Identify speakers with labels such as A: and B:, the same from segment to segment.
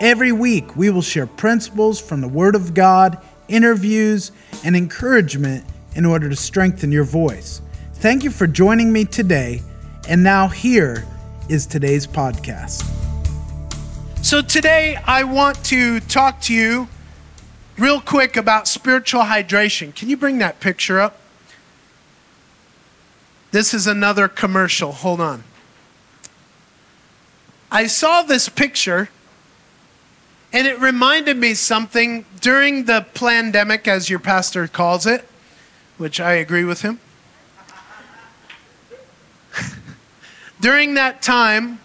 A: Every week, we will share principles from the Word of God, interviews, and encouragement in order to strengthen your voice. Thank you for joining me today. And now, here is today's podcast. So, today I want to talk to you real quick about spiritual hydration. Can you bring that picture up? This is another commercial. Hold on. I saw this picture and it reminded me something during the pandemic, as your pastor calls it, which I agree with him. during that time,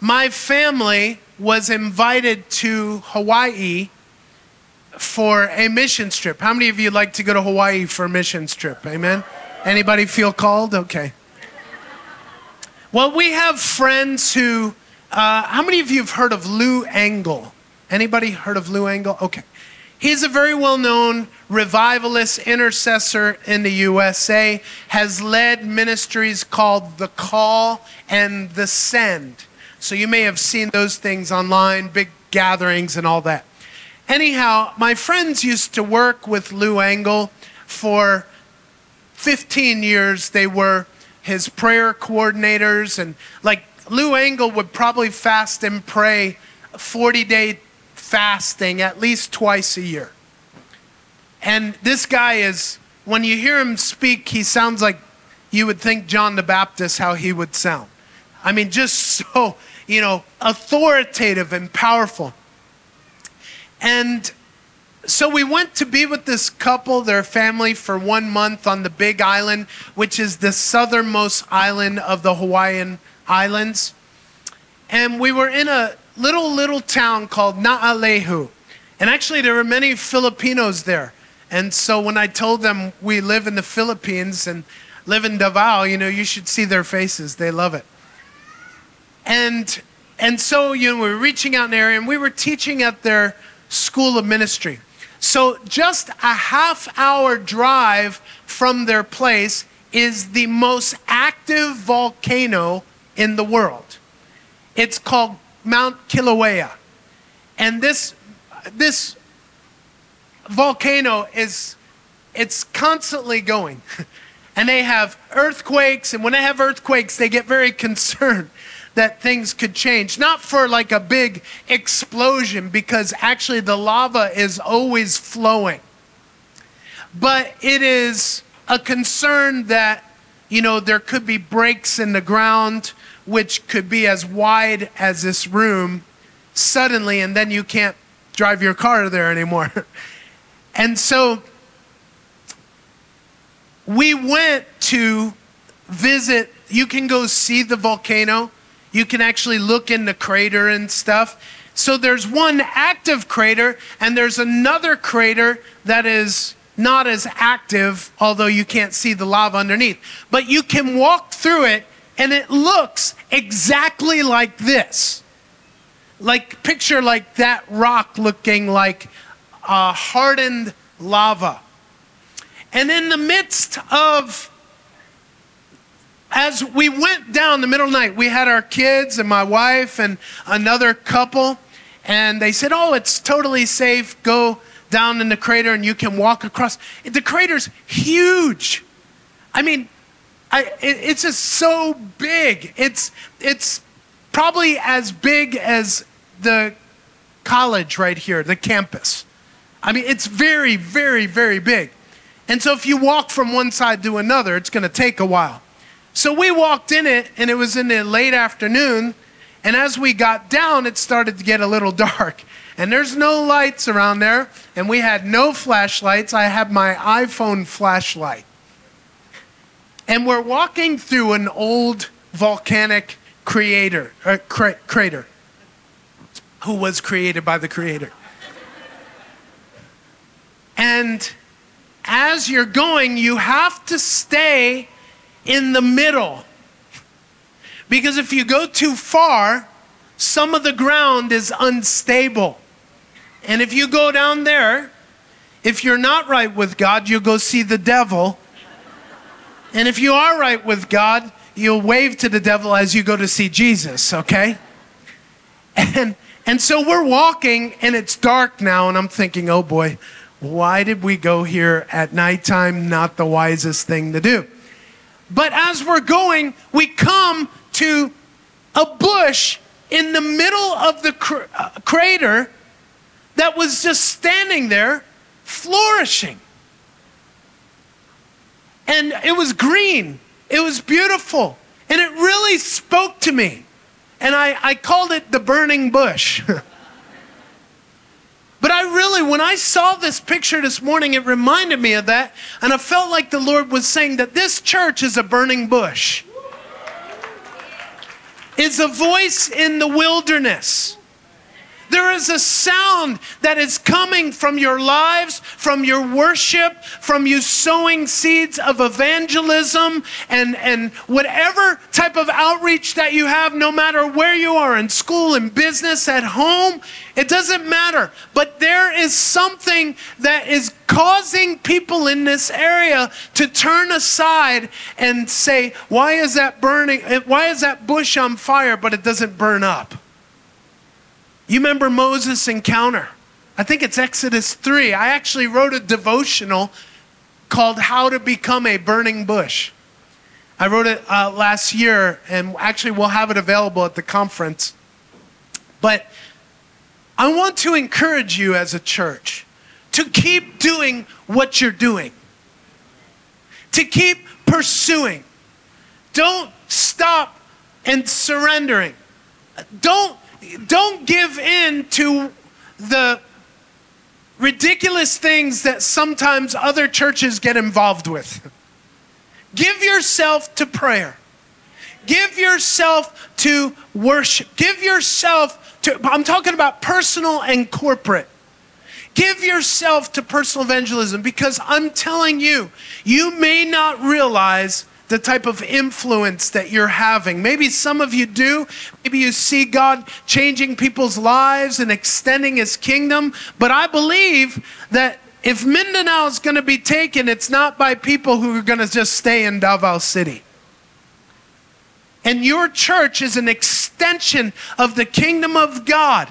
A: my family was invited to Hawaii for a mission trip. How many of you like to go to Hawaii for a mission trip? Amen. Anybody feel called? Okay. Well, we have friends who. Uh, how many of you have heard of Lou Engle? Anybody heard of Lou Engle? Okay. He's a very well known revivalist intercessor in the USA, has led ministries called The Call and The Send. So you may have seen those things online, big gatherings and all that. Anyhow, my friends used to work with Lou Engle for 15 years. They were his prayer coordinators, and like Lou Engle would probably fast and pray 40 day fasting at least twice a year. And this guy is, when you hear him speak, he sounds like you would think John the Baptist, how he would sound. I mean, just so, you know, authoritative and powerful. And so we went to be with this couple, their family, for one month on the Big Island, which is the southernmost island of the Hawaiian Islands. And we were in a little, little town called Naalehu. And actually, there were many Filipinos there. And so when I told them we live in the Philippines and live in Davao, you know, you should see their faces. They love it. And, and so, you know, we were reaching out in the area and we were teaching at their school of ministry. So just a half hour drive from their place is the most active volcano in the world. It's called Mount Kilauea. And this, this volcano is, it's constantly going. and they have earthquakes, and when they have earthquakes, they get very concerned that things could change. Not for like a big explosion, because actually the lava is always flowing. But it is a concern that, you know, there could be breaks in the ground which could be as wide as this room suddenly, and then you can't drive your car there anymore. and so we went to visit, you can go see the volcano. You can actually look in the crater and stuff. So there's one active crater, and there's another crater that is not as active, although you can't see the lava underneath. But you can walk through it and it looks exactly like this. Like, picture like that rock looking like uh, hardened lava. And in the midst of, as we went down the middle of the night, we had our kids and my wife and another couple, and they said, Oh, it's totally safe. Go down in the crater and you can walk across. The crater's huge. I mean, I, it, it's just so big. It's, it's probably as big as the college right here, the campus. I mean, it's very, very, very big. And so if you walk from one side to another, it's going to take a while. So we walked in it, and it was in the late afternoon. And as we got down, it started to get a little dark. And there's no lights around there, and we had no flashlights. I had my iPhone flashlight. And we're walking through an old volcanic creator, uh, cra- crater who was created by the creator. And as you're going, you have to stay in the middle. Because if you go too far, some of the ground is unstable. And if you go down there, if you're not right with God, you'll go see the devil. And if you are right with God, you'll wave to the devil as you go to see Jesus, okay? And and so we're walking and it's dark now and I'm thinking, "Oh boy, why did we go here at nighttime? Not the wisest thing to do." But as we're going, we come to a bush in the middle of the cr- uh, crater that was just standing there flourishing. And it was green, it was beautiful, and it really spoke to me. And I, I called it the burning bush. but I really, when I saw this picture this morning, it reminded me of that. And I felt like the Lord was saying that this church is a burning bush, it's a voice in the wilderness. There is a sound that is coming from your lives, from your worship, from you sowing seeds of evangelism and, and whatever type of outreach that you have, no matter where you are in school, in business, at home, it doesn't matter. But there is something that is causing people in this area to turn aside and say, Why is that burning? Why is that bush on fire, but it doesn't burn up? You remember Moses' encounter? I think it's Exodus 3. I actually wrote a devotional called How to Become a Burning Bush. I wrote it uh, last year, and actually, we'll have it available at the conference. But I want to encourage you as a church to keep doing what you're doing, to keep pursuing. Don't stop and surrendering. Don't don't give in to the ridiculous things that sometimes other churches get involved with. Give yourself to prayer. Give yourself to worship. Give yourself to, I'm talking about personal and corporate. Give yourself to personal evangelism because I'm telling you, you may not realize the type of influence that you're having. Maybe some of you do. Maybe you see God changing people's lives and extending his kingdom. But I believe that if Mindanao is going to be taken, it's not by people who are going to just stay in Davao City. And your church is an extension of the kingdom of God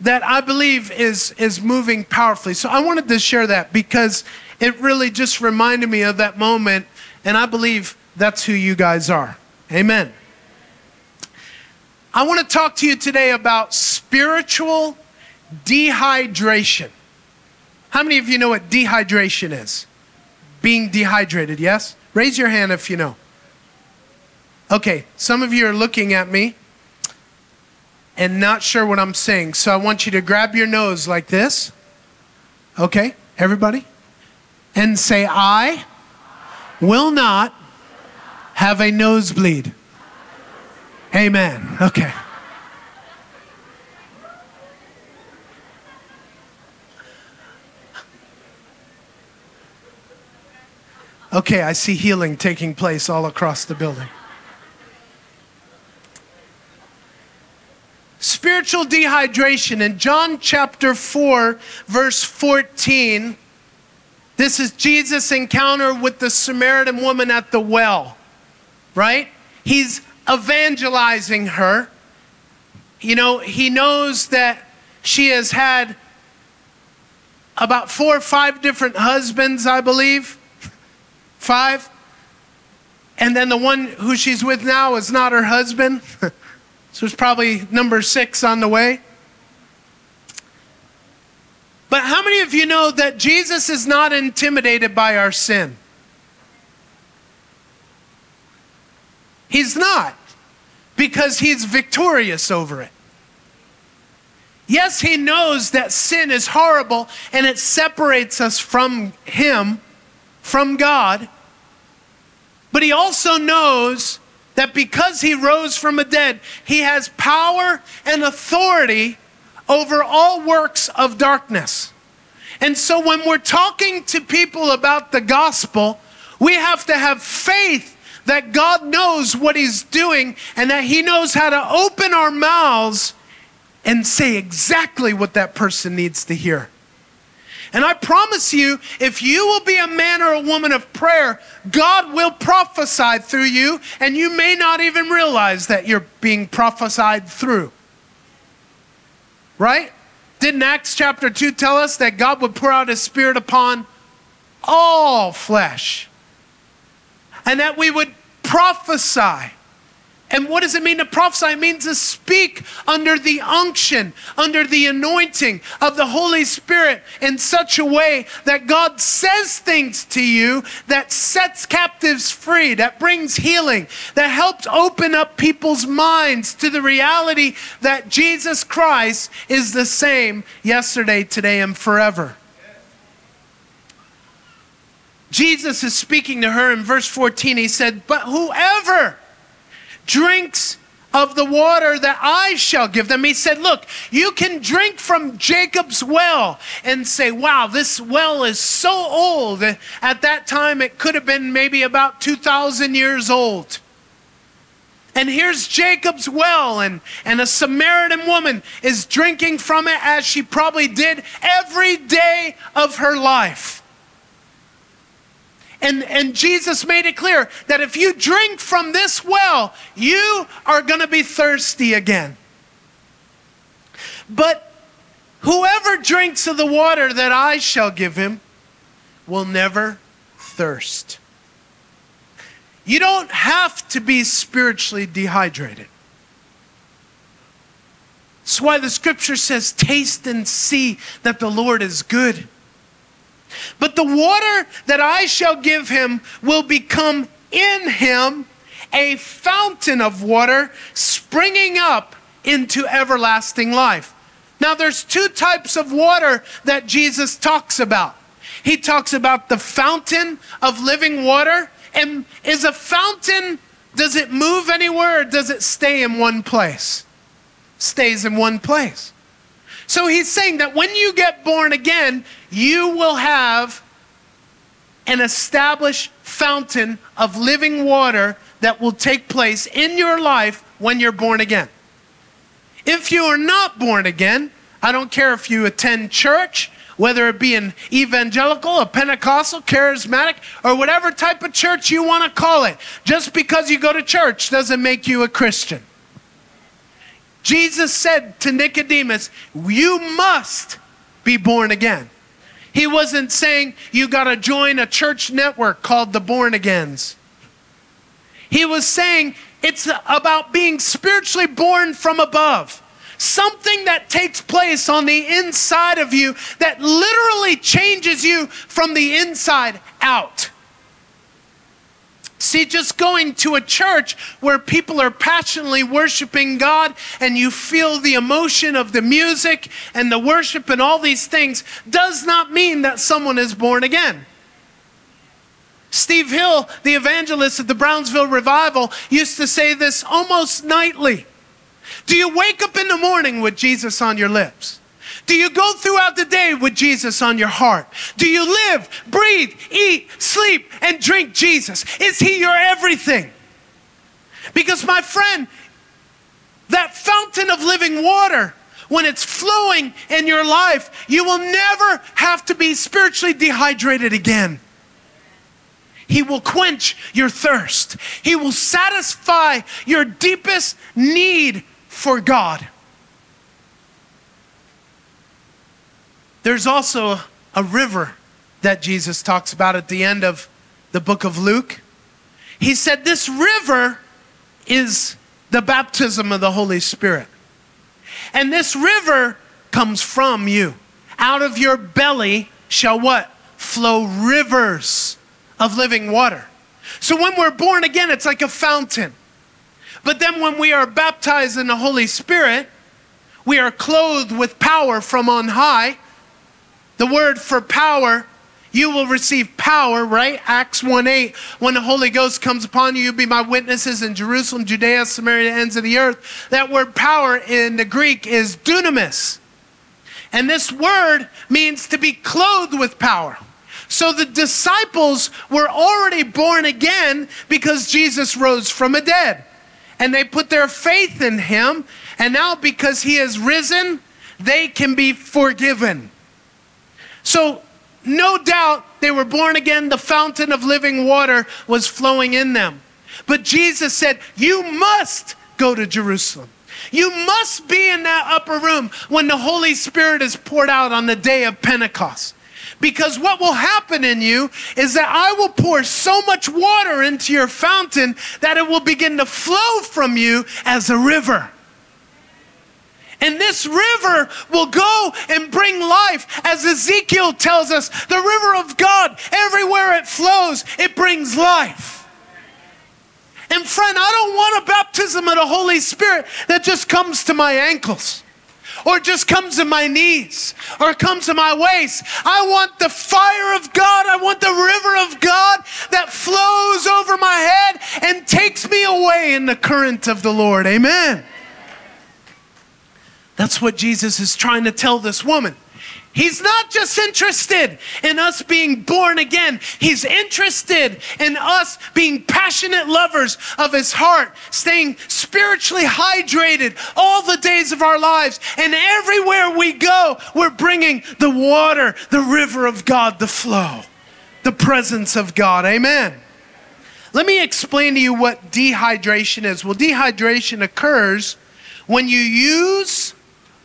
A: that I believe is, is moving powerfully. So I wanted to share that because it really just reminded me of that moment and I believe that's who you guys are. Amen. I want to talk to you today about spiritual dehydration. How many of you know what dehydration is? Being dehydrated, yes? Raise your hand if you know. Okay, some of you are looking at me and not sure what I'm saying. So I want you to grab your nose like this. Okay, everybody? And say, I will not have a nosebleed. Amen. Okay. Okay, I see healing taking place all across the building. Spiritual dehydration in John chapter 4, verse 14 this is Jesus' encounter with the Samaritan woman at the well, right? He's evangelizing her. You know, he knows that she has had about four or five different husbands, I believe. Five. And then the one who she's with now is not her husband. so it's probably number six on the way. But how many of you know that Jesus is not intimidated by our sin? He's not, because he's victorious over it. Yes, he knows that sin is horrible and it separates us from him, from God. But he also knows that because he rose from the dead, he has power and authority over all works of darkness. And so when we're talking to people about the gospel, we have to have faith that God knows what He's doing and that He knows how to open our mouths and say exactly what that person needs to hear. And I promise you, if you will be a man or a woman of prayer, God will prophesy through you, and you may not even realize that you're being prophesied through. Right? Didn't Acts chapter 2 tell us that God would pour out his spirit upon all flesh? And that we would prophesy. And what does it mean to prophesy? It means to speak under the unction, under the anointing of the Holy Spirit in such a way that God says things to you that sets captives free, that brings healing, that helps open up people's minds to the reality that Jesus Christ is the same yesterday, today, and forever. Jesus is speaking to her in verse 14. He said, But whoever drinks of the water that I shall give them. He said, Look, you can drink from Jacob's well and say, Wow, this well is so old. At that time, it could have been maybe about 2,000 years old. And here's Jacob's well, and, and a Samaritan woman is drinking from it as she probably did every day of her life. And, and Jesus made it clear that if you drink from this well, you are going to be thirsty again. But whoever drinks of the water that I shall give him will never thirst. You don't have to be spiritually dehydrated. That's why the scripture says, Taste and see that the Lord is good. But the water that I shall give him will become in him a fountain of water springing up into everlasting life. Now, there's two types of water that Jesus talks about. He talks about the fountain of living water. And is a fountain, does it move anywhere or does it stay in one place? Stays in one place. So he's saying that when you get born again, you will have an established fountain of living water that will take place in your life when you're born again. If you are not born again, I don't care if you attend church, whether it be an evangelical, a Pentecostal, charismatic, or whatever type of church you want to call it. Just because you go to church doesn't make you a Christian. Jesus said to Nicodemus, You must be born again. He wasn't saying you got to join a church network called the Born Agains. He was saying it's about being spiritually born from above. Something that takes place on the inside of you that literally changes you from the inside out. See, just going to a church where people are passionately worshiping God and you feel the emotion of the music and the worship and all these things does not mean that someone is born again. Steve Hill, the evangelist at the Brownsville Revival, used to say this almost nightly. Do you wake up in the morning with Jesus on your lips? Do you go throughout the day with Jesus on your heart? Do you live, breathe, eat, sleep, and drink Jesus? Is He your everything? Because, my friend, that fountain of living water, when it's flowing in your life, you will never have to be spiritually dehydrated again. He will quench your thirst. He will satisfy your deepest need for God. There's also a river that Jesus talks about at the end of the book of Luke. He said, This river is the baptism of the Holy Spirit. And this river comes from you. Out of your belly shall what? Flow rivers of living water. So when we're born again, it's like a fountain. But then when we are baptized in the Holy Spirit, we are clothed with power from on high the word for power, you will receive power, right? Acts 1 8. When the Holy Ghost comes upon you, you'll be my witnesses in Jerusalem, Judea, Samaria, the ends of the earth. That word power in the Greek is dunamis. And this word means to be clothed with power. So the disciples were already born again because Jesus rose from the dead. And they put their faith in him. And now, because he has risen, they can be forgiven. So, no doubt they were born again. The fountain of living water was flowing in them. But Jesus said, You must go to Jerusalem. You must be in that upper room when the Holy Spirit is poured out on the day of Pentecost. Because what will happen in you is that I will pour so much water into your fountain that it will begin to flow from you as a river. And this river will go and bring life. As Ezekiel tells us, the river of God, everywhere it flows, it brings life. And friend, I don't want a baptism of the Holy Spirit that just comes to my ankles or just comes to my knees or comes to my waist. I want the fire of God. I want the river of God that flows over my head and takes me away in the current of the Lord. Amen. That's what Jesus is trying to tell this woman. He's not just interested in us being born again. He's interested in us being passionate lovers of His heart, staying spiritually hydrated all the days of our lives. And everywhere we go, we're bringing the water, the river of God, the flow, the presence of God. Amen. Let me explain to you what dehydration is. Well, dehydration occurs when you use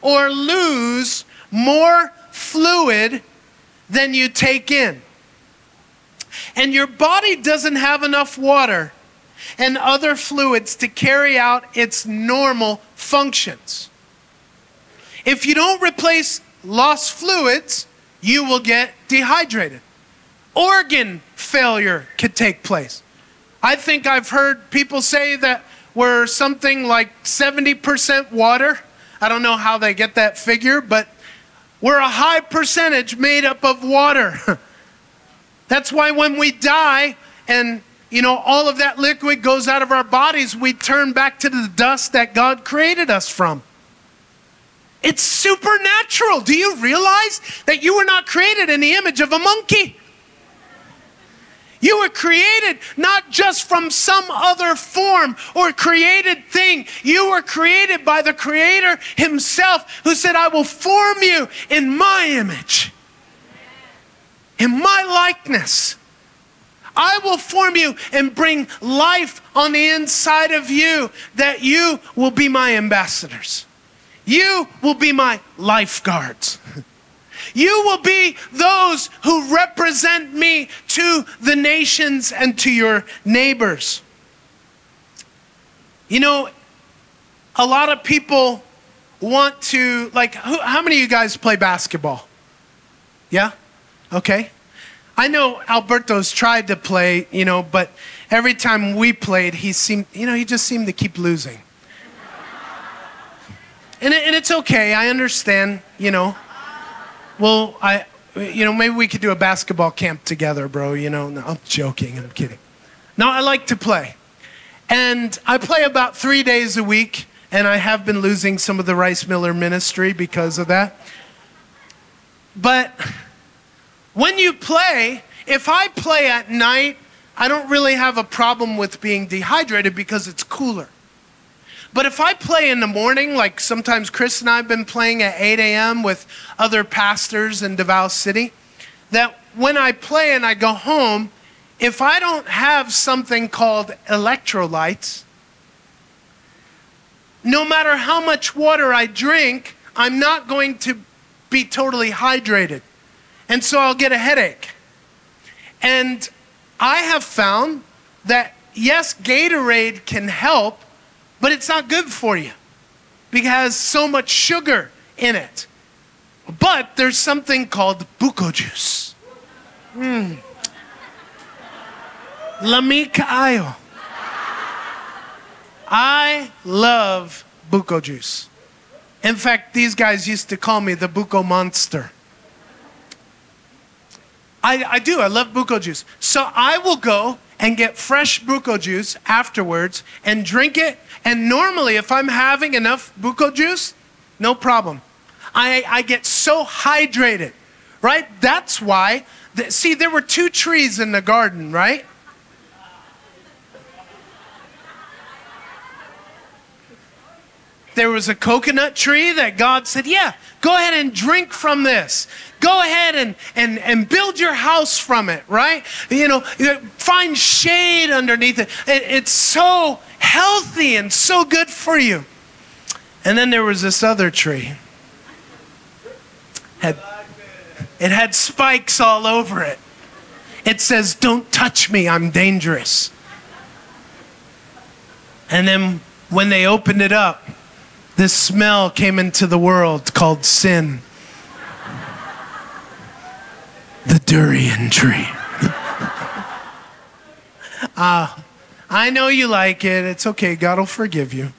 A: or lose more fluid than you take in. And your body doesn't have enough water and other fluids to carry out its normal functions. If you don't replace lost fluids, you will get dehydrated. Organ failure could take place. I think I've heard people say that we're something like 70% water. I don't know how they get that figure, but we're a high percentage made up of water. That's why when we die and you know all of that liquid goes out of our bodies, we turn back to the dust that God created us from. It's supernatural. Do you realize that you were not created in the image of a monkey? You were created not just from some other form or created thing. You were created by the Creator Himself who said, I will form you in my image, in my likeness. I will form you and bring life on the inside of you that you will be my ambassadors. You will be my lifeguards. You will be those who represent me to the nations and to your neighbors. You know, a lot of people want to, like, who, how many of you guys play basketball? Yeah? Okay. I know Alberto's tried to play, you know, but every time we played, he seemed, you know, he just seemed to keep losing. And, it, and it's okay, I understand, you know. Well, I, you know, maybe we could do a basketball camp together, bro. You know, no, I'm joking. I'm kidding. No, I like to play. And I play about three days a week, and I have been losing some of the Rice Miller ministry because of that. But when you play, if I play at night, I don't really have a problem with being dehydrated because it's cooler. But if I play in the morning, like sometimes Chris and I have been playing at 8 a.m. with other pastors in Davao City, that when I play and I go home, if I don't have something called electrolytes, no matter how much water I drink, I'm not going to be totally hydrated. And so I'll get a headache. And I have found that, yes, Gatorade can help, but it's not good for you because so much sugar in it. But there's something called buko juice. Mm. I love buko juice. In fact, these guys used to call me the buko monster. I, I do. I love buko juice. So I will go and get fresh buko juice afterwards and drink it. And normally, if I'm having enough buko juice, no problem. I, I get so hydrated, right? That's why. The, see, there were two trees in the garden, right? There was a coconut tree that God said, Yeah, go ahead and drink from this. Go ahead and, and, and build your house from it, right? You know, find shade underneath it. it. It's so healthy and so good for you. And then there was this other tree. Had, it had spikes all over it. It says, Don't touch me, I'm dangerous. And then when they opened it up, this smell came into the world called sin. The durian tree. uh, I know you like it. It's okay. God will forgive you.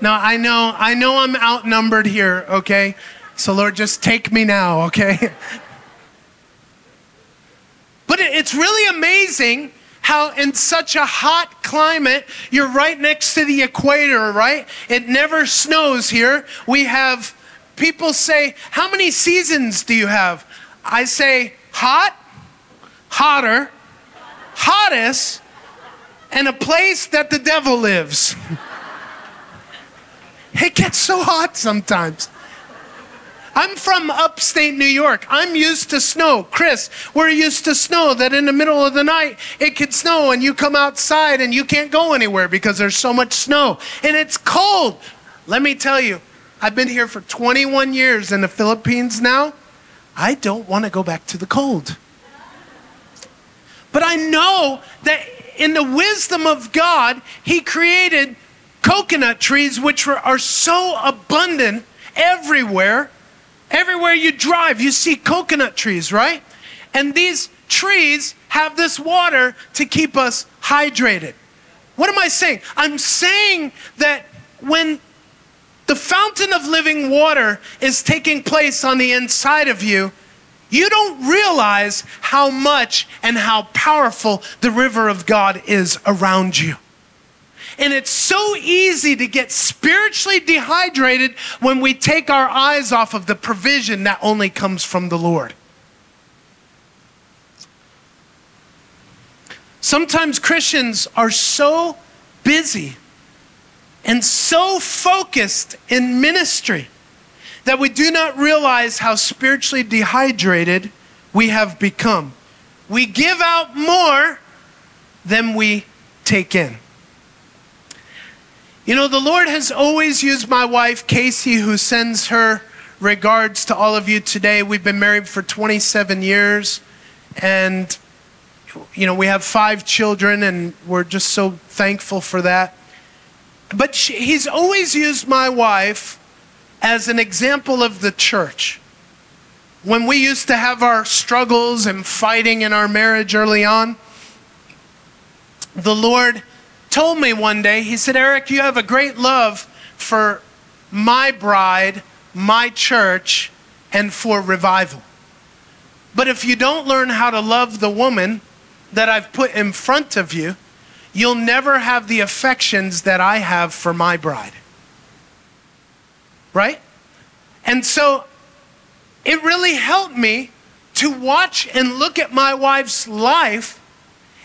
A: Now, I know, I know I'm outnumbered here, okay? So, Lord, just take me now, okay? But it's really amazing how in such a hot climate, you're right next to the equator, right? It never snows here. We have people say, How many seasons do you have? I say, Hot, hotter, hottest, and a place that the devil lives. it gets so hot sometimes. I'm from upstate New York. I'm used to snow. Chris, we're used to snow that in the middle of the night it could snow and you come outside and you can't go anywhere because there's so much snow and it's cold. Let me tell you, I've been here for 21 years in the Philippines now. I don't want to go back to the cold. But I know that in the wisdom of God, He created coconut trees which are so abundant everywhere Everywhere you drive, you see coconut trees, right? And these trees have this water to keep us hydrated. What am I saying? I'm saying that when the fountain of living water is taking place on the inside of you, you don't realize how much and how powerful the river of God is around you. And it's so easy to get spiritually dehydrated when we take our eyes off of the provision that only comes from the Lord. Sometimes Christians are so busy and so focused in ministry that we do not realize how spiritually dehydrated we have become. We give out more than we take in. You know, the Lord has always used my wife, Casey, who sends her regards to all of you today. We've been married for 27 years, and, you know, we have five children, and we're just so thankful for that. But she, he's always used my wife as an example of the church. When we used to have our struggles and fighting in our marriage early on, the Lord told me one day, he said, Eric, you have a great love for my bride, my church, and for revival. But if you don't learn how to love the woman that I've put in front of you, you'll never have the affections that I have for my bride. Right? And so it really helped me to watch and look at my wife's life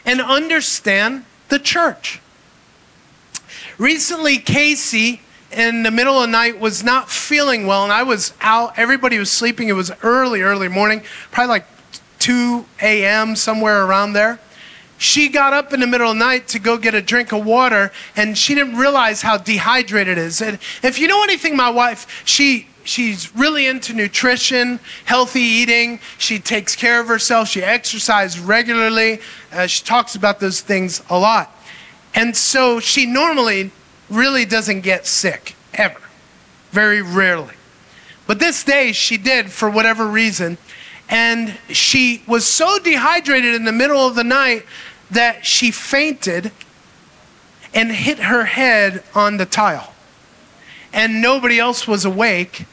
A: and understand the church. Recently, Casey, in the middle of the night, was not feeling well, and I was out. Everybody was sleeping. It was early, early morning, probably like 2 a.m., somewhere around there. She got up in the middle of the night to go get a drink of water, and she didn't realize how dehydrated it is. And if you know anything, my wife, she she's really into nutrition, healthy eating. She takes care of herself. She exercises regularly. Uh, she talks about those things a lot. And so she normally really doesn't get sick, ever. Very rarely. But this day she did for whatever reason. And she was so dehydrated in the middle of the night that she fainted and hit her head on the tile. And nobody else was awake.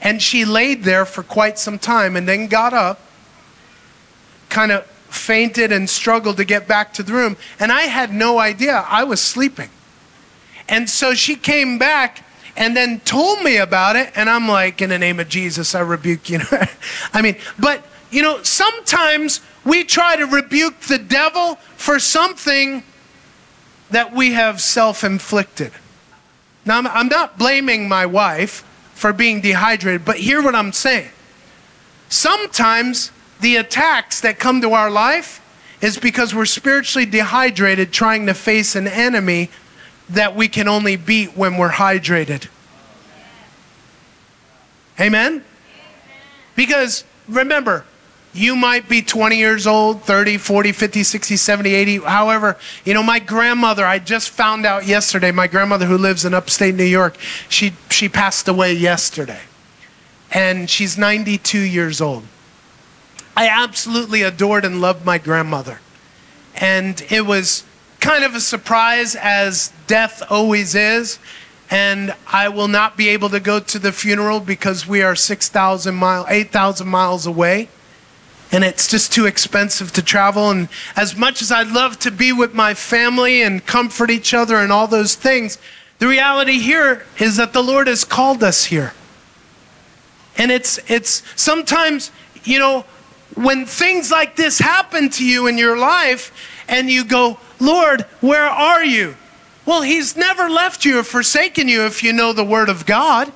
A: And she laid there for quite some time and then got up, kind of fainted and struggled to get back to the room. And I had no idea. I was sleeping. And so she came back and then told me about it. And I'm like, in the name of Jesus, I rebuke you. I mean, but you know, sometimes we try to rebuke the devil for something that we have self inflicted. Now, I'm not blaming my wife for being dehydrated, but hear what I'm saying. Sometimes the attacks that come to our life is because we're spiritually dehydrated trying to face an enemy that we can only beat when we're hydrated. Amen? Because remember, you might be 20 years old, 30, 40, 50, 60, 70, 80. However, you know, my grandmother, I just found out yesterday, my grandmother who lives in upstate New York, she, she passed away yesterday. And she's 92 years old. I absolutely adored and loved my grandmother. And it was kind of a surprise, as death always is. And I will not be able to go to the funeral because we are 6,000 miles, 8,000 miles away. And it's just too expensive to travel. And as much as I'd love to be with my family and comfort each other and all those things, the reality here is that the Lord has called us here. And it's, it's sometimes, you know, when things like this happen to you in your life and you go, Lord, where are you? Well, He's never left you or forsaken you if you know the Word of God.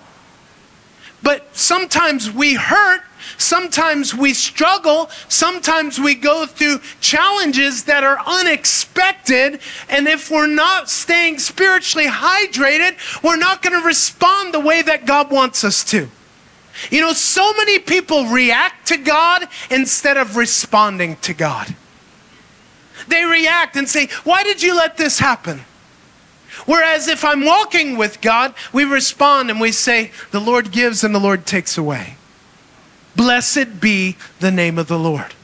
A: But sometimes we hurt, sometimes we struggle, sometimes we go through challenges that are unexpected. And if we're not staying spiritually hydrated, we're not going to respond the way that God wants us to. You know, so many people react to God instead of responding to God. They react and say, Why did you let this happen? Whereas if I'm walking with God, we respond and we say, The Lord gives and the Lord takes away. Blessed be the name of the Lord.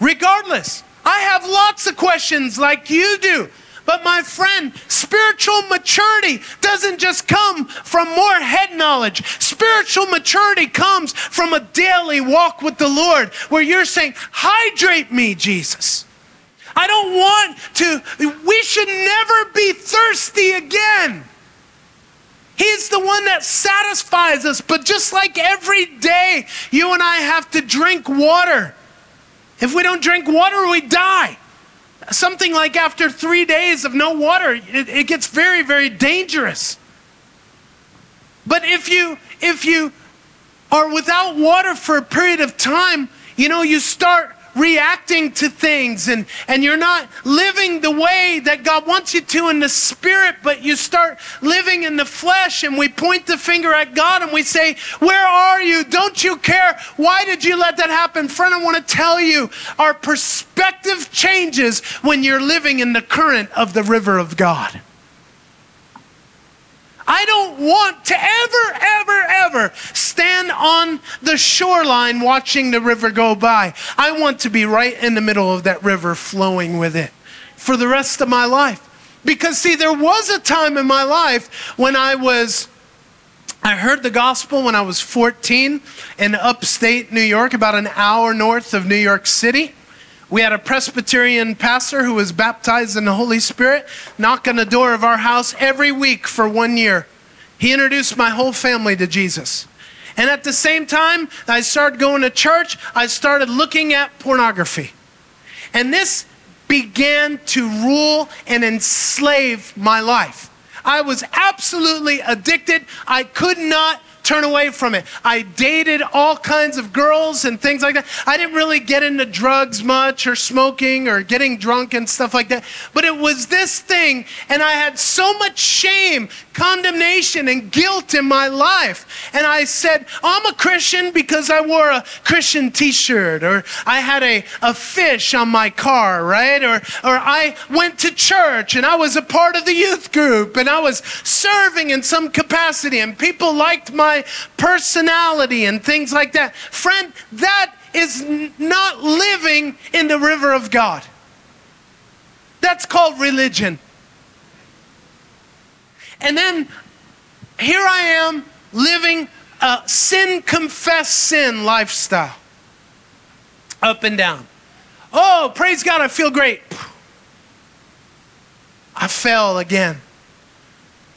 A: Regardless, I have lots of questions like you do. But my friend, spiritual maturity doesn't just come from more head knowledge. Spiritual maturity comes from a daily walk with the Lord where you're saying, Hydrate me, Jesus. I don't want to, we should never be thirsty again. He's the one that satisfies us. But just like every day, you and I have to drink water. If we don't drink water, we die. Something like after three days of no water, it, it gets very, very dangerous. But if you if you are without water for a period of time, you know, you start reacting to things and, and you're not living the way that God wants you to in the spirit, but you start living in the flesh and we point the finger at God and we say, Where are you? Don't you care? Why did you let that happen? Friend, I want to tell you, our perspective changes when you're living in the current of the river of God. I don't want to ever, ever, ever stand on the shoreline watching the river go by. I want to be right in the middle of that river flowing with it for the rest of my life. Because, see, there was a time in my life when I was. I heard the gospel when I was 14 in upstate New York, about an hour north of New York City. We had a Presbyterian pastor who was baptized in the Holy Spirit knock on the door of our house every week for one year. He introduced my whole family to Jesus. And at the same time, I started going to church, I started looking at pornography. And this began to rule and enslave my life. I was absolutely addicted. I could not turn away from it. I dated all kinds of girls and things like that. I didn't really get into drugs much or smoking or getting drunk and stuff like that. But it was this thing, and I had so much shame, condemnation, and guilt in my life. And I said, I'm a Christian because I wore a Christian t shirt, or I had a, a fish on my car, right? Or, or I went to church and I was a part of the youth group and I was serving in some capacity, and people liked my my personality and things like that. Friend, that is not living in the river of God. That's called religion. And then here I am living a sin confess sin lifestyle. Up and down. Oh, praise God, I feel great. I fell again.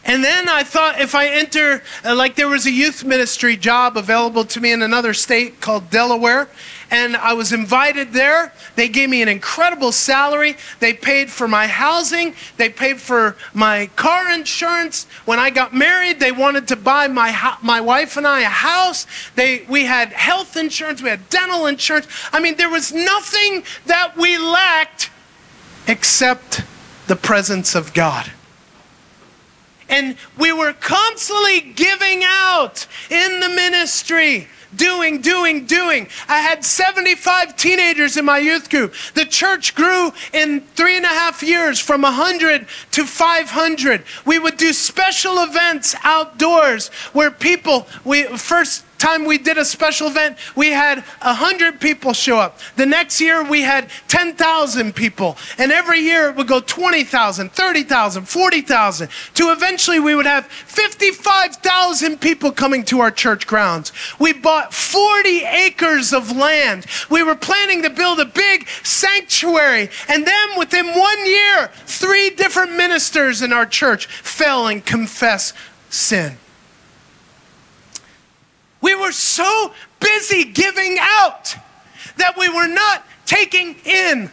A: And then I thought if I enter, uh, like there was a youth ministry job available to me in another state called Delaware, and I was invited there. They gave me an incredible salary. They paid for my housing, they paid for my car insurance. When I got married, they wanted to buy my, my wife and I a house. They, we had health insurance, we had dental insurance. I mean, there was nothing that we lacked except the presence of God. And we were constantly giving out in the ministry doing, doing, doing. I had 75 teenagers in my youth group. The church grew in three and a half years from 100 to 500. We would do special events outdoors where people, we first time we did a special event, we had 100 people show up. The next year, we had 10,000 people. And every year, it would go 20,000, 30,000, 40,000, to eventually we would have 55,000 people coming to our church grounds. We bought 40 acres of land. We were planning to build a big sanctuary. And then within one year, three different ministers in our church fell and confessed sin. We were so busy giving out that we were not taking in.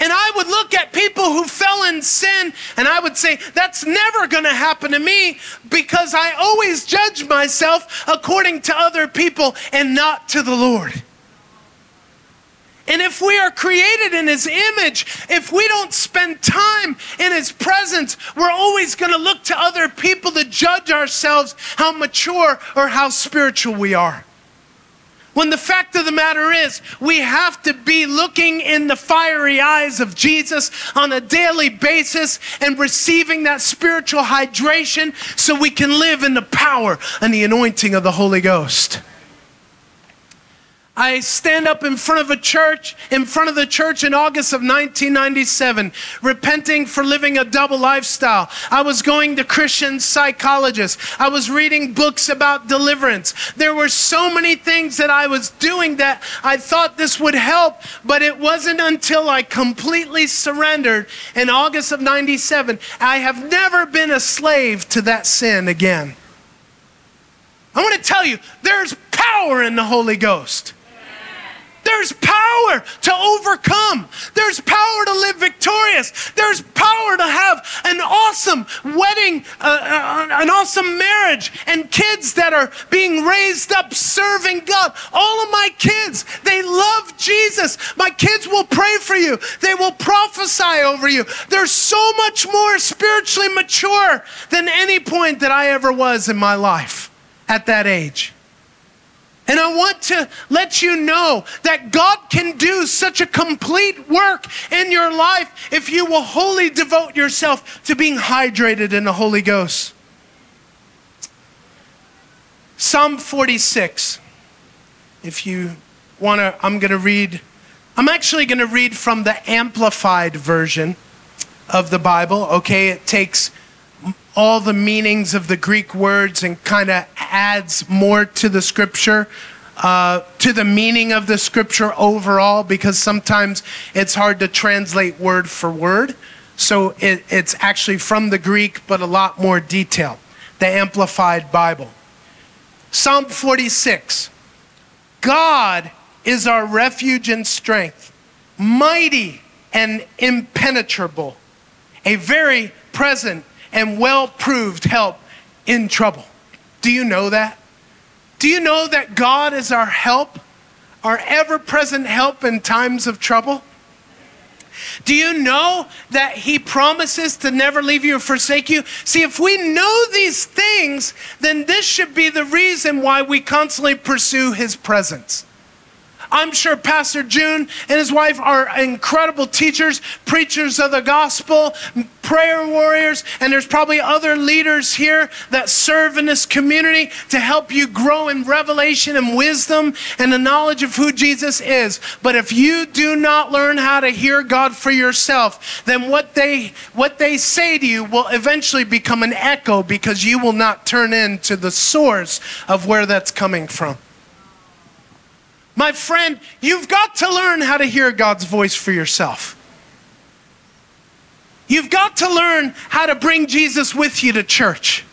A: And I would look at people who fell in sin and I would say, that's never going to happen to me because I always judge myself according to other people and not to the Lord. And if we are created in His image, if we don't spend time in His presence, we're always going to look to other people to judge ourselves how mature or how spiritual we are. When the fact of the matter is, we have to be looking in the fiery eyes of Jesus on a daily basis and receiving that spiritual hydration so we can live in the power and the anointing of the Holy Ghost. I stand up in front of a church, in front of the church in August of 1997, repenting for living a double lifestyle. I was going to Christian psychologists. I was reading books about deliverance. There were so many things that I was doing that I thought this would help, but it wasn't until I completely surrendered in August of 97. I have never been a slave to that sin again. I want to tell you, there's power in the Holy Ghost. There's power to overcome. There's power to live victorious. There's power to have an awesome wedding, uh, uh, an awesome marriage, and kids that are being raised up serving God. All of my kids, they love Jesus. My kids will pray for you, they will prophesy over you. They're so much more spiritually mature than any point that I ever was in my life at that age. And I want to let you know that God can do such a complete work in your life if you will wholly devote yourself to being hydrated in the Holy Ghost. Psalm 46. If you want to, I'm going to read, I'm actually going to read from the Amplified version of the Bible. Okay, it takes all the meanings of the Greek words and kind of adds more to the scripture, uh, to the meaning of the scripture overall, because sometimes it's hard to translate word for word. So it, it's actually from the Greek, but a lot more detail. The Amplified Bible. Psalm 46 God is our refuge and strength, mighty and impenetrable, a very present and well proved help in trouble. Do you know that? Do you know that God is our help, our ever present help in times of trouble? Do you know that He promises to never leave you or forsake you? See, if we know these things, then this should be the reason why we constantly pursue His presence. I'm sure Pastor June and his wife are incredible teachers, preachers of the gospel, prayer warriors, and there's probably other leaders here that serve in this community to help you grow in revelation and wisdom and the knowledge of who Jesus is. But if you do not learn how to hear God for yourself, then what they what they say to you will eventually become an echo because you will not turn into the source of where that's coming from. My friend, you've got to learn how to hear God's voice for yourself. You've got to learn how to bring Jesus with you to church.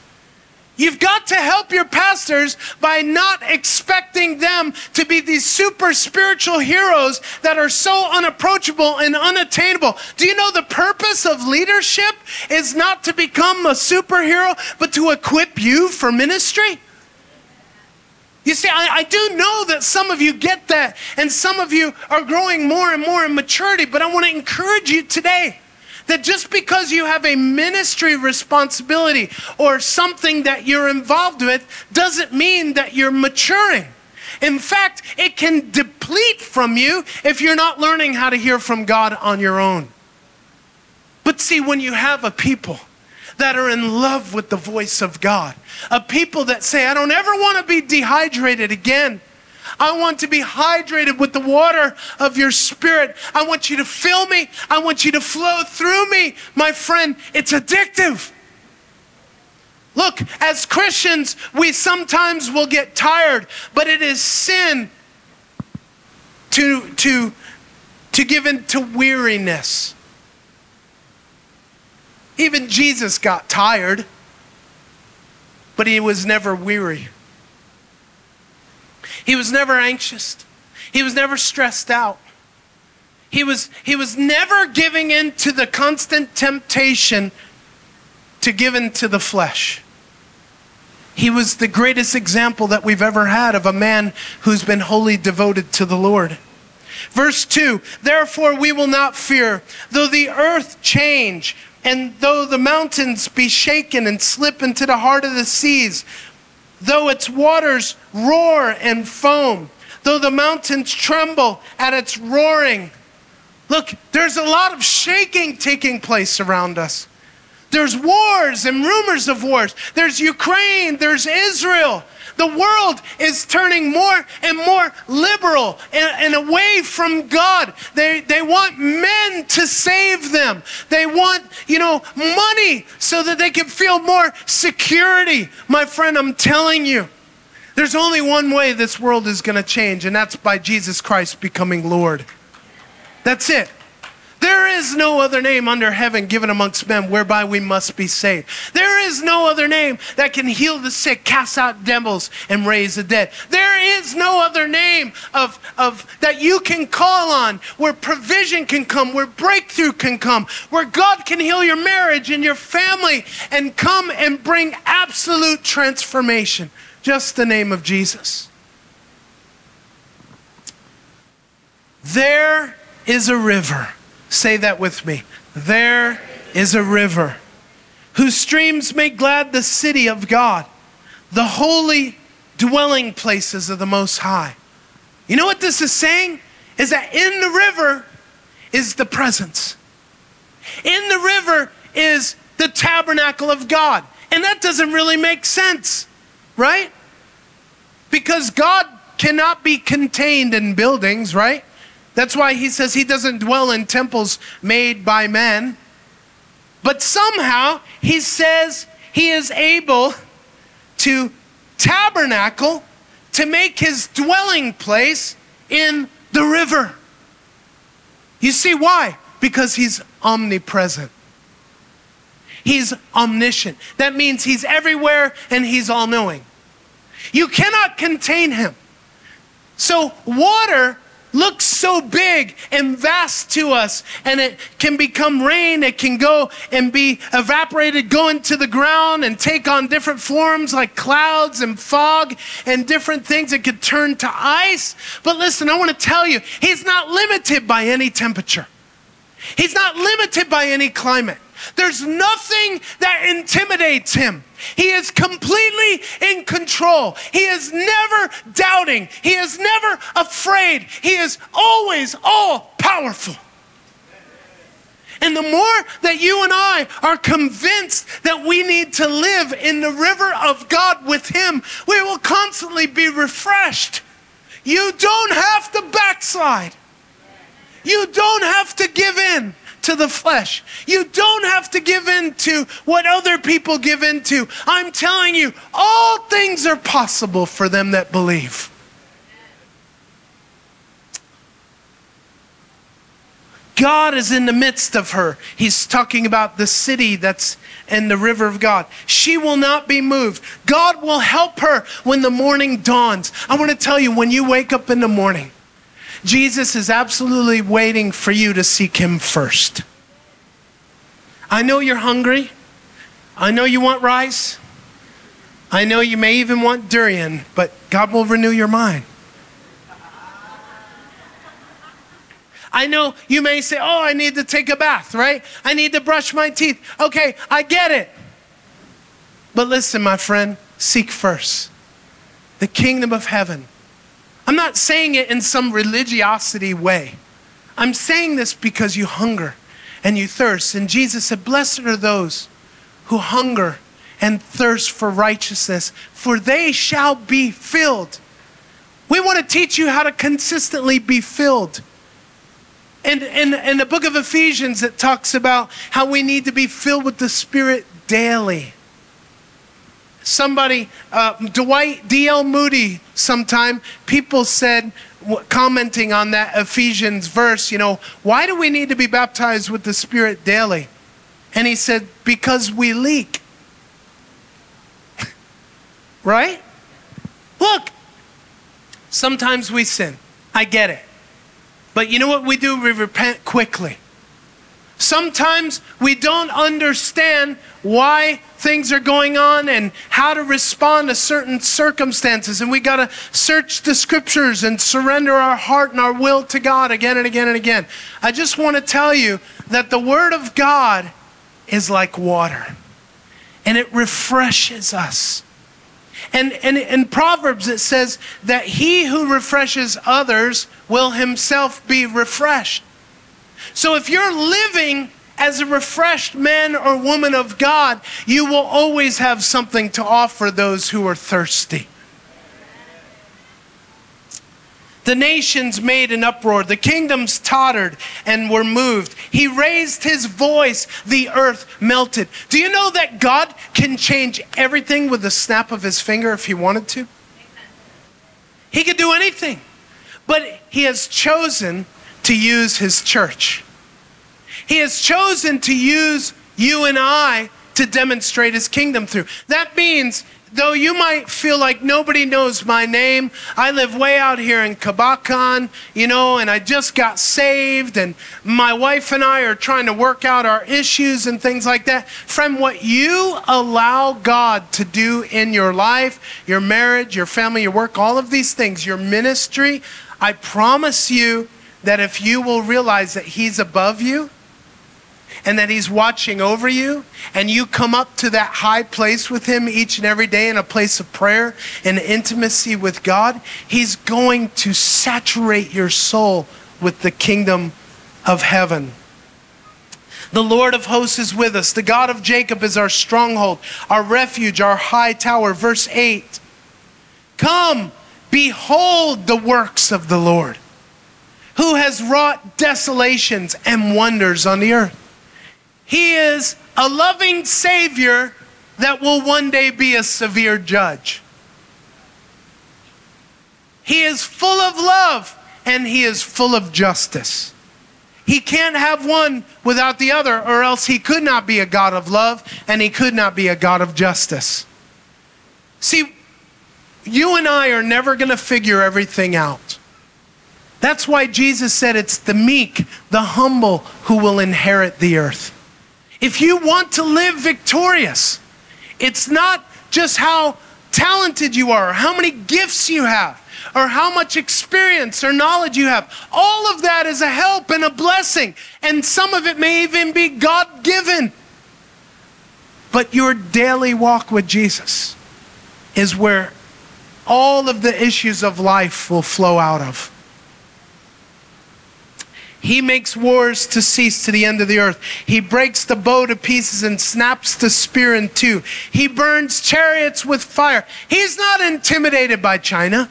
A: You've got to help your pastors by not expecting them to be these super spiritual heroes that are so unapproachable and unattainable. Do you know the purpose of leadership is not to become a superhero, but to equip you for ministry? You see, I, I, do know that some of you get that, and some of you are growing more and more in maturity, but I want to encourage you today that just because you have a ministry responsibility or something that you're involved with doesn't mean that you're maturing. In fact, it can deplete from you if you're not learning how to hear from God on your own. But see, when you have a people, that are in love with the voice of God. A people that say, I don't ever want to be dehydrated again. I want to be hydrated with the water of your spirit. I want you to fill me. I want you to flow through me. My friend, it's addictive. Look, as Christians, we sometimes will get tired, but it is sin to, to, to give in to weariness. Even Jesus got tired, but he was never weary. He was never anxious. He was never stressed out. He was, he was never giving in to the constant temptation to give in to the flesh. He was the greatest example that we've ever had of a man who's been wholly devoted to the Lord. Verse 2 Therefore we will not fear, though the earth change, and though the mountains be shaken and slip into the heart of the seas, though its waters roar and foam, though the mountains tremble at its roaring. Look, there's a lot of shaking taking place around us. There's wars and rumors of wars. There's Ukraine, there's Israel, the world is turning more and more liberal and, and, away from God. They, they want men to save them. They want, you know, money so that they can feel more security. My friend, I'm telling you, there's only one way this world is going to change, and that's by Jesus Christ becoming Lord. That's it. There is no other name under heaven given amongst men whereby we must be saved. There is no other name that can heal the sick, cast out devils, and raise the dead. There is no other name of, of that you can call on where provision can come, where breakthrough can come, where God can heal your marriage and your family and come and bring absolute transformation. Just the name of Jesus. There is a river Say that with me. There is a river whose streams make glad the city of God, the holy dwelling places of the Most High. You know what this is saying? Is that in the river is the presence. In the river is the tabernacle of God. And that doesn't really make sense, right? Because God cannot be contained in buildings, right? That's why he says he doesn't dwell in temples made by men. But somehow he says he is able to tabernacle, to make his dwelling place in the river. You see why? Because he's omnipresent. He's omniscient. That means he's everywhere and he's all knowing. You cannot contain him. So, water looks so big and vast to us and it can become rain it can go and be evaporated go into the ground and take on different forms like clouds and fog and different things. It could turn to ice. But listen i want to tell you he's not limited by any temperature. He's not limited by any climate there's nothing that intimidates him. He is completely in control. He is never doubting. He is never afraid. He is always all powerful. And the more that you and I are convinced that we need to live in the river of God with Him, we will constantly be refreshed. You don't have to backslide. You don't have to give in to the flesh. You don't have to give in to what other people give in to. I'm telling you, all things are possible for them that believe. God is in the midst of her. He's talking about the city that's in the river of God. She will not be moved. God will help her when the morning dawns. I want to tell you, when you wake up in the morning, Jesus is absolutely waiting for you to seek him first. I know you're hungry. I know you want rice. I know you may even want durian, but God will renew your mind. I know you may say, Oh, I need to take a bath, right? I need to brush my teeth. Okay, I get it. But listen, my friend, seek first the kingdom of heaven. I'm not saying it in some religiosity way. I'm saying this because you hunger and you thirst. And Jesus said, Blessed are those who hunger and thirst for righteousness, for they shall be filled. We want to teach you how to consistently be filled. And in, the book of Ephesians, it talks about how we need to be filled with the Spirit daily. Somebody, uh, Dwight D.L. Moody, sometime, people said, commenting on that Ephesians verse, you know, why do we need to be baptized with the Spirit daily? And he said, because we leak. right? Look, sometimes we sin. I get it. But you know what we do? We repent quickly. Sometimes we don't understand why things are going on and how to respond to certain circumstances. And we got to search the scriptures and surrender our heart and our will to God again and again and again. I just want to tell you that the Word of God is like water and it refreshes us. And, and in Proverbs, it says that he who refreshes others will himself be refreshed. So if you're living as a refreshed man or woman of God, you will always have something to offer those who are thirsty. The nations made an uproar. The kingdoms tottered and were moved. He raised his voice. The earth melted. Do you know that God can change everything with the snap of his finger if he wanted to? He could do anything. But he has chosen to use his church. He has chosen to use you and I to demonstrate his kingdom through. That means though you might feel like nobody knows my name, I live way out here in Kabacan, you know, and I just got saved, and my wife and I are trying to work out our issues and things like that. Friend, what you allow God to do in your life, your marriage, your family, your work, all of these things, your ministry, I promise you that if you will realize that He's above you, and that He's watching over you, and you come up to that high place with Him each and every day in a place of prayer and intimacy with God, He's going to saturate your soul with the kingdom of heaven. The Lord of hosts is with us. The God of Jacob is our stronghold, our refuge, our high tower. Verse 8 Come, behold the works of the Lord, who has wrought desolations and wonders on the earth. He is a loving Savior that will one day be a severe judge. He is full of love and he is full of justice. He can't have one without the other, or else he could not be a God of love and he could not be a God of justice. See, you and I are never going to figure everything out. That's why Jesus said it's the meek, the humble, who will inherit the earth. If you want to live victorious, it's not just how talented you are, or how many gifts you have, or how much experience or knowledge you have. All of that is a help and a blessing, and some of it may even be God given. But your daily walk with Jesus is where all of the issues of life will flow out of. He makes wars to cease to the end of the earth. He breaks the bow to pieces and snaps the spear in two. He burns chariots with fire. He's not intimidated by China.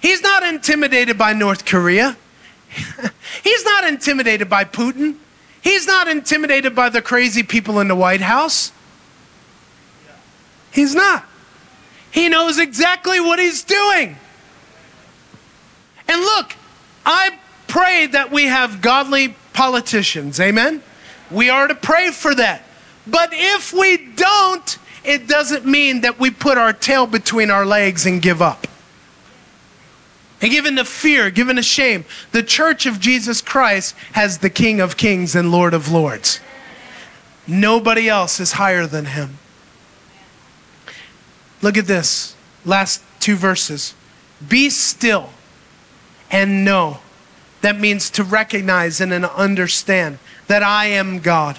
A: He's not intimidated by North Korea. He's not intimidated by Putin. He's not intimidated by the crazy people in the White House. He's not. He knows exactly what he's doing. And look, I pray that we have godly politicians. Amen? We are to pray for that. But if we don't, it doesn't mean that we put our tail between our legs and give up. And given the fear, given the shame, the church of Jesus Christ has the King of Kings and Lord of Lords. Nobody else is higher than him. Look at this. Last two verses. Be still and know. That means to recognize and understand that I am God.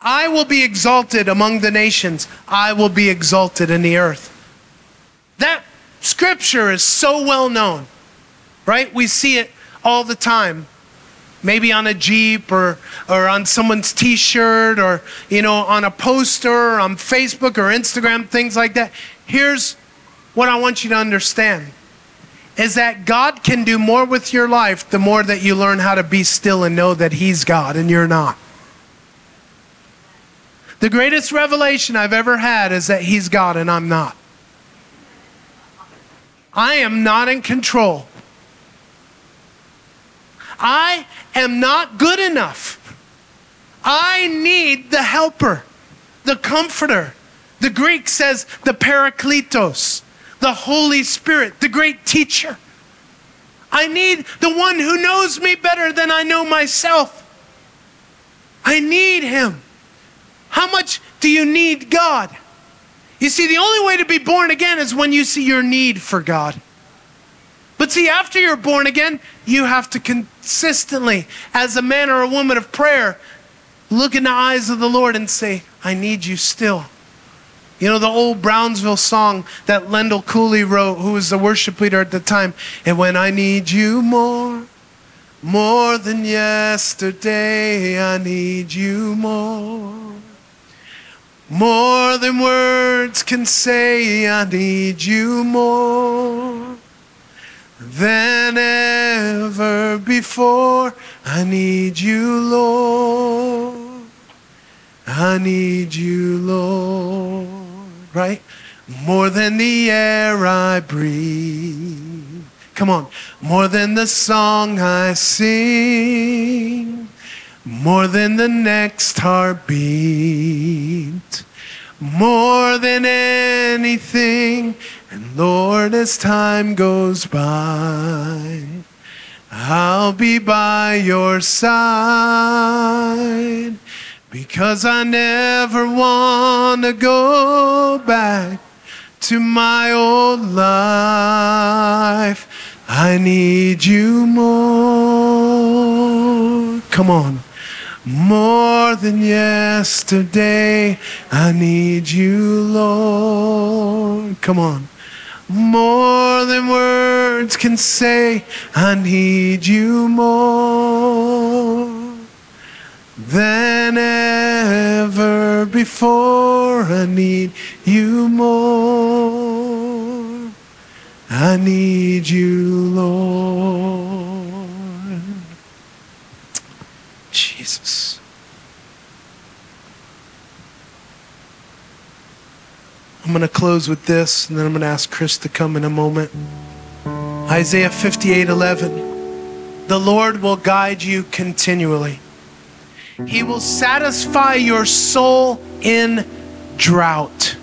A: I will be exalted among the nations, I will be exalted in the earth. That scripture is so well known, right? We see it all the time. Maybe on a Jeep or, or on someone's t shirt or, you know, on a poster or on Facebook or Instagram, things like that. Here's what I want you to understand is that God can do more with your life the more that you learn how to be still and know that He's God and you're not. The greatest revelation I've ever had is that He's God and I'm not. I am not in control. I am not good enough. I need the helper, the comforter. The Greek says the parakletos, the Holy Spirit, the great teacher. I need the one who knows me better than I know myself. I need him. How much do you need God? You see, the only way to be born again is when you see your need for God. But see, after you're born again, you have to consistently, as a man or a woman of prayer, look in the eyes of the Lord and say, I need you still. You know, the old Brownsville song that Lindell Cooley wrote, who was the worship leader at the time. And when I need you more, more than yesterday, I need you more. More than words can say, I need you more than ever before. I need you, Lord. I need you, Lord. Right? More than the air I breathe. Come on. More than the song I sing more than the next heartbeat, more than anything. And Lord, as time goes by, I'll be by your side because I never want to go back to my old life. I need you more. Come on. More than yesterday, I need you, Lord. Come on. More than words can say, I need you more than ever before. I need you more. I need you, Lord. Jesus. I'm going to close with this, and then I'm going to ask Chris to come in a moment. Isaiah 58 11. The Lord will guide you continually. He will satisfy your soul in drought.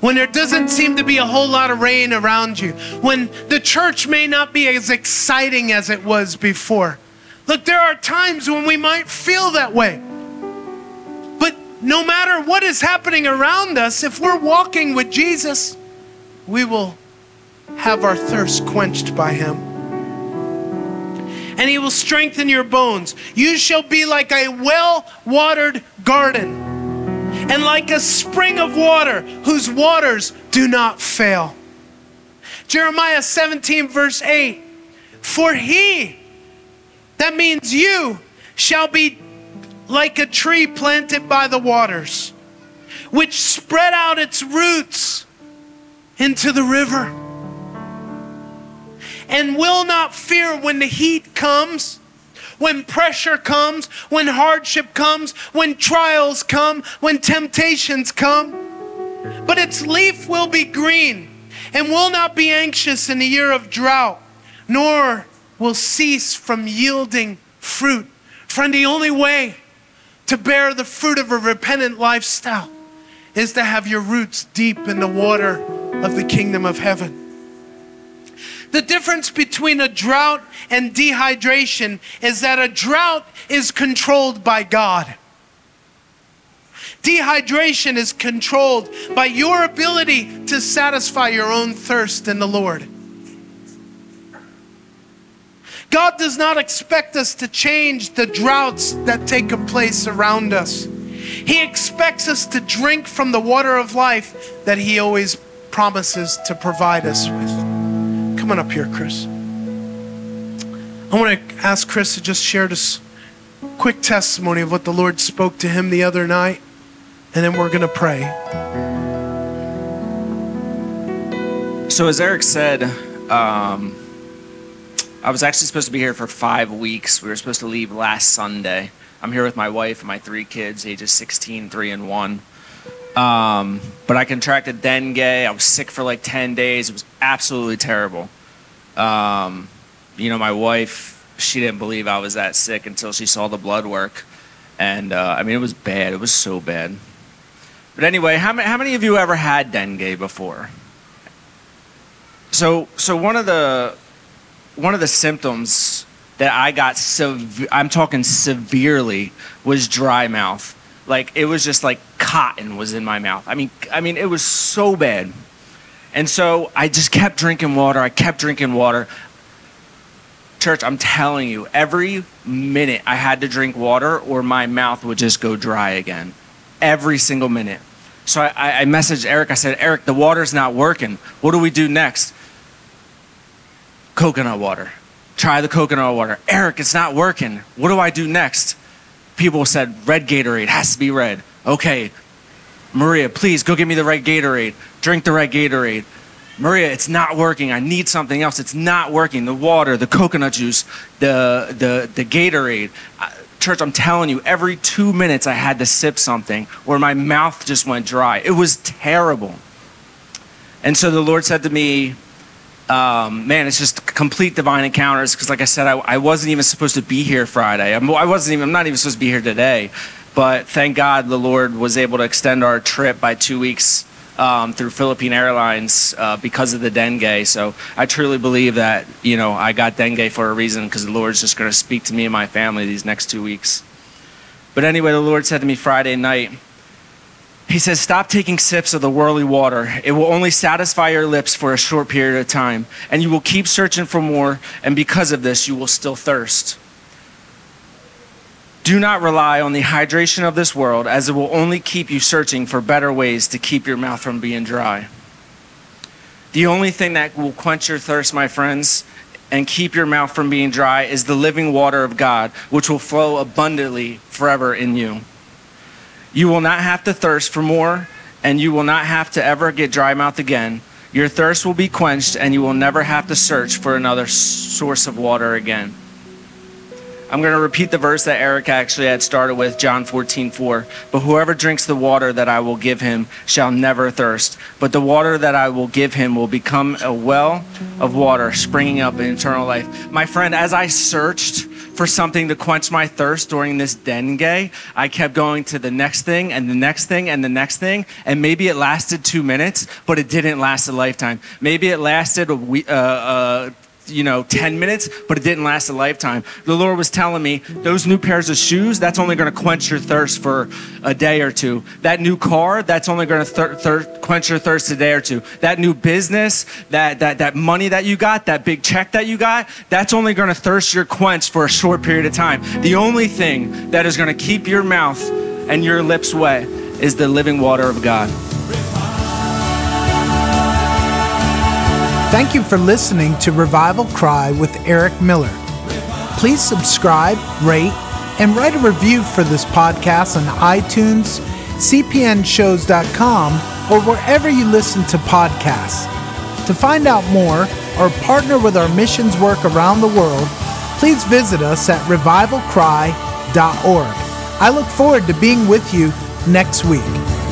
A: When there doesn't seem to be a whole lot of rain around you, when the church may not be as exciting as it was before, Look, there are times when we might feel that way. But no matter what is happening around us, if we're walking with Jesus, we will have our thirst quenched by Him. And He will strengthen your bones. You shall be like a well watered garden and like a spring of water whose waters do not fail. Jeremiah 17, verse 8 For He that means you shall be like a tree planted by the waters, which spread out its roots into the river, and will not fear when the heat comes, when pressure comes, when hardship comes, when trials come, when temptations come. But its leaf will be green and will not be anxious in the year of drought, nor will cease from yielding fruit Friend, the only way to bear the fruit of a repentant lifestyle is to have your roots deep in the water of the kingdom of heaven. The difference between a drought and dehydration is that a drought is controlled by God. Dehydration is controlled by your ability to satisfy your own thirst in the Lord. God does not expect us to change the droughts that take place around us. He expects us to drink from the water of life that He always promises to provide us with. Come on up here, Chris. I want to ask Chris to just share this quick testimony of what the Lord spoke to him the other night, and then we're going to pray.
B: So, as Eric said, um, I was actually supposed to be here for five weeks. We were supposed to leave last Sunday. I'm here with my wife and my three kids, ages 16, 3, and 1. Um, but I contracted dengue. I was sick for like 10 days. It was absolutely terrible. Um, you know, my wife, she didn't believe I was that sick until she saw the blood work. And uh, I mean, it was bad. It was so bad. But anyway, how many, how many of you ever had dengue before? So, so one of the one of the symptoms that I got, sev- I'm talking severely, was dry mouth. Like it was just like cotton was in my mouth. I mean, I mean, it was so bad. And so I just kept drinking water. I kept drinking water. Church, I'm telling you, every minute I had to drink water or my mouth would just go dry again. Every single minute. So I, I messaged Eric. I said, Eric, the water's not working. What do we do next? Coconut water. Try the coconut water. Eric, it's not working. What do I do next? People said, red Gatorade has to be red. Okay, Maria, please go get me the red Gatorade. Drink the red Gatorade. Maria, it's not working. I need something else. It's not working. The water, the coconut juice, the the the Gatorade. Church, I'm telling you, every two minutes I had to sip something, or my mouth just went dry. It was terrible. And so the Lord said to me, um, man, it's just complete divine encounters. Because, like I said, I, I, wasn't even supposed to be here Friday. I'm, I wasn't even. I'm not even supposed to be here today. But thank God the Lord was able to extend our trip by two weeks um, through Philippine Airlines uh, because of the dengue. So I truly believe that you know I got dengue for a reason because the Lord's just going to speak to me and my family these next two weeks. But anyway, the Lord said to me Friday night. He says, Stop taking sips of the worldly water. It will only satisfy your lips for a short period of time, and you will keep searching for more, and because of this, you will still thirst. Do not rely on the hydration of this world, as it will only keep you searching for better ways to keep your mouth from being dry. The only thing that will quench your thirst, my friends, and keep your mouth from being dry is the living water of God, which will flow abundantly forever in you. You will not have to thirst for more, and you will not have to ever get dry mouth again. Your thirst will be quenched, and you will never have to search for another source of water again. I'm going to repeat the verse that Eric actually had started with, John 14, 4. But whoever drinks the water that I will give him shall never thirst. But the water that I will give him will become a well of water springing up in eternal life. My friend, as I searched for something to quench my thirst during this dengue, I kept going to the next thing and the next thing and the next thing. And maybe it lasted two minutes, but it didn't last a lifetime. Maybe it lasted a week, uh, uh, you know 10 minutes but it didn't last a lifetime. The lord was telling me those new pairs of shoes that's only going to quench your thirst for a day or two. That new car that's only going to thir- thir- quench your thirst a day or two. That new business that, that that money that you got that big check that you got that's only going to thirst your quench for a short period of time. The only thing that is going to keep your mouth and your lips wet is the living water of god
A: Thank you for listening to Revival Cry with Eric Miller. Please subscribe, rate, and write a review for this podcast on iTunes, cpnshows.com, or wherever you listen to podcasts. To find out more or partner with our missions work around the world, please visit us at revivalcry.org. I look forward to being with you next week.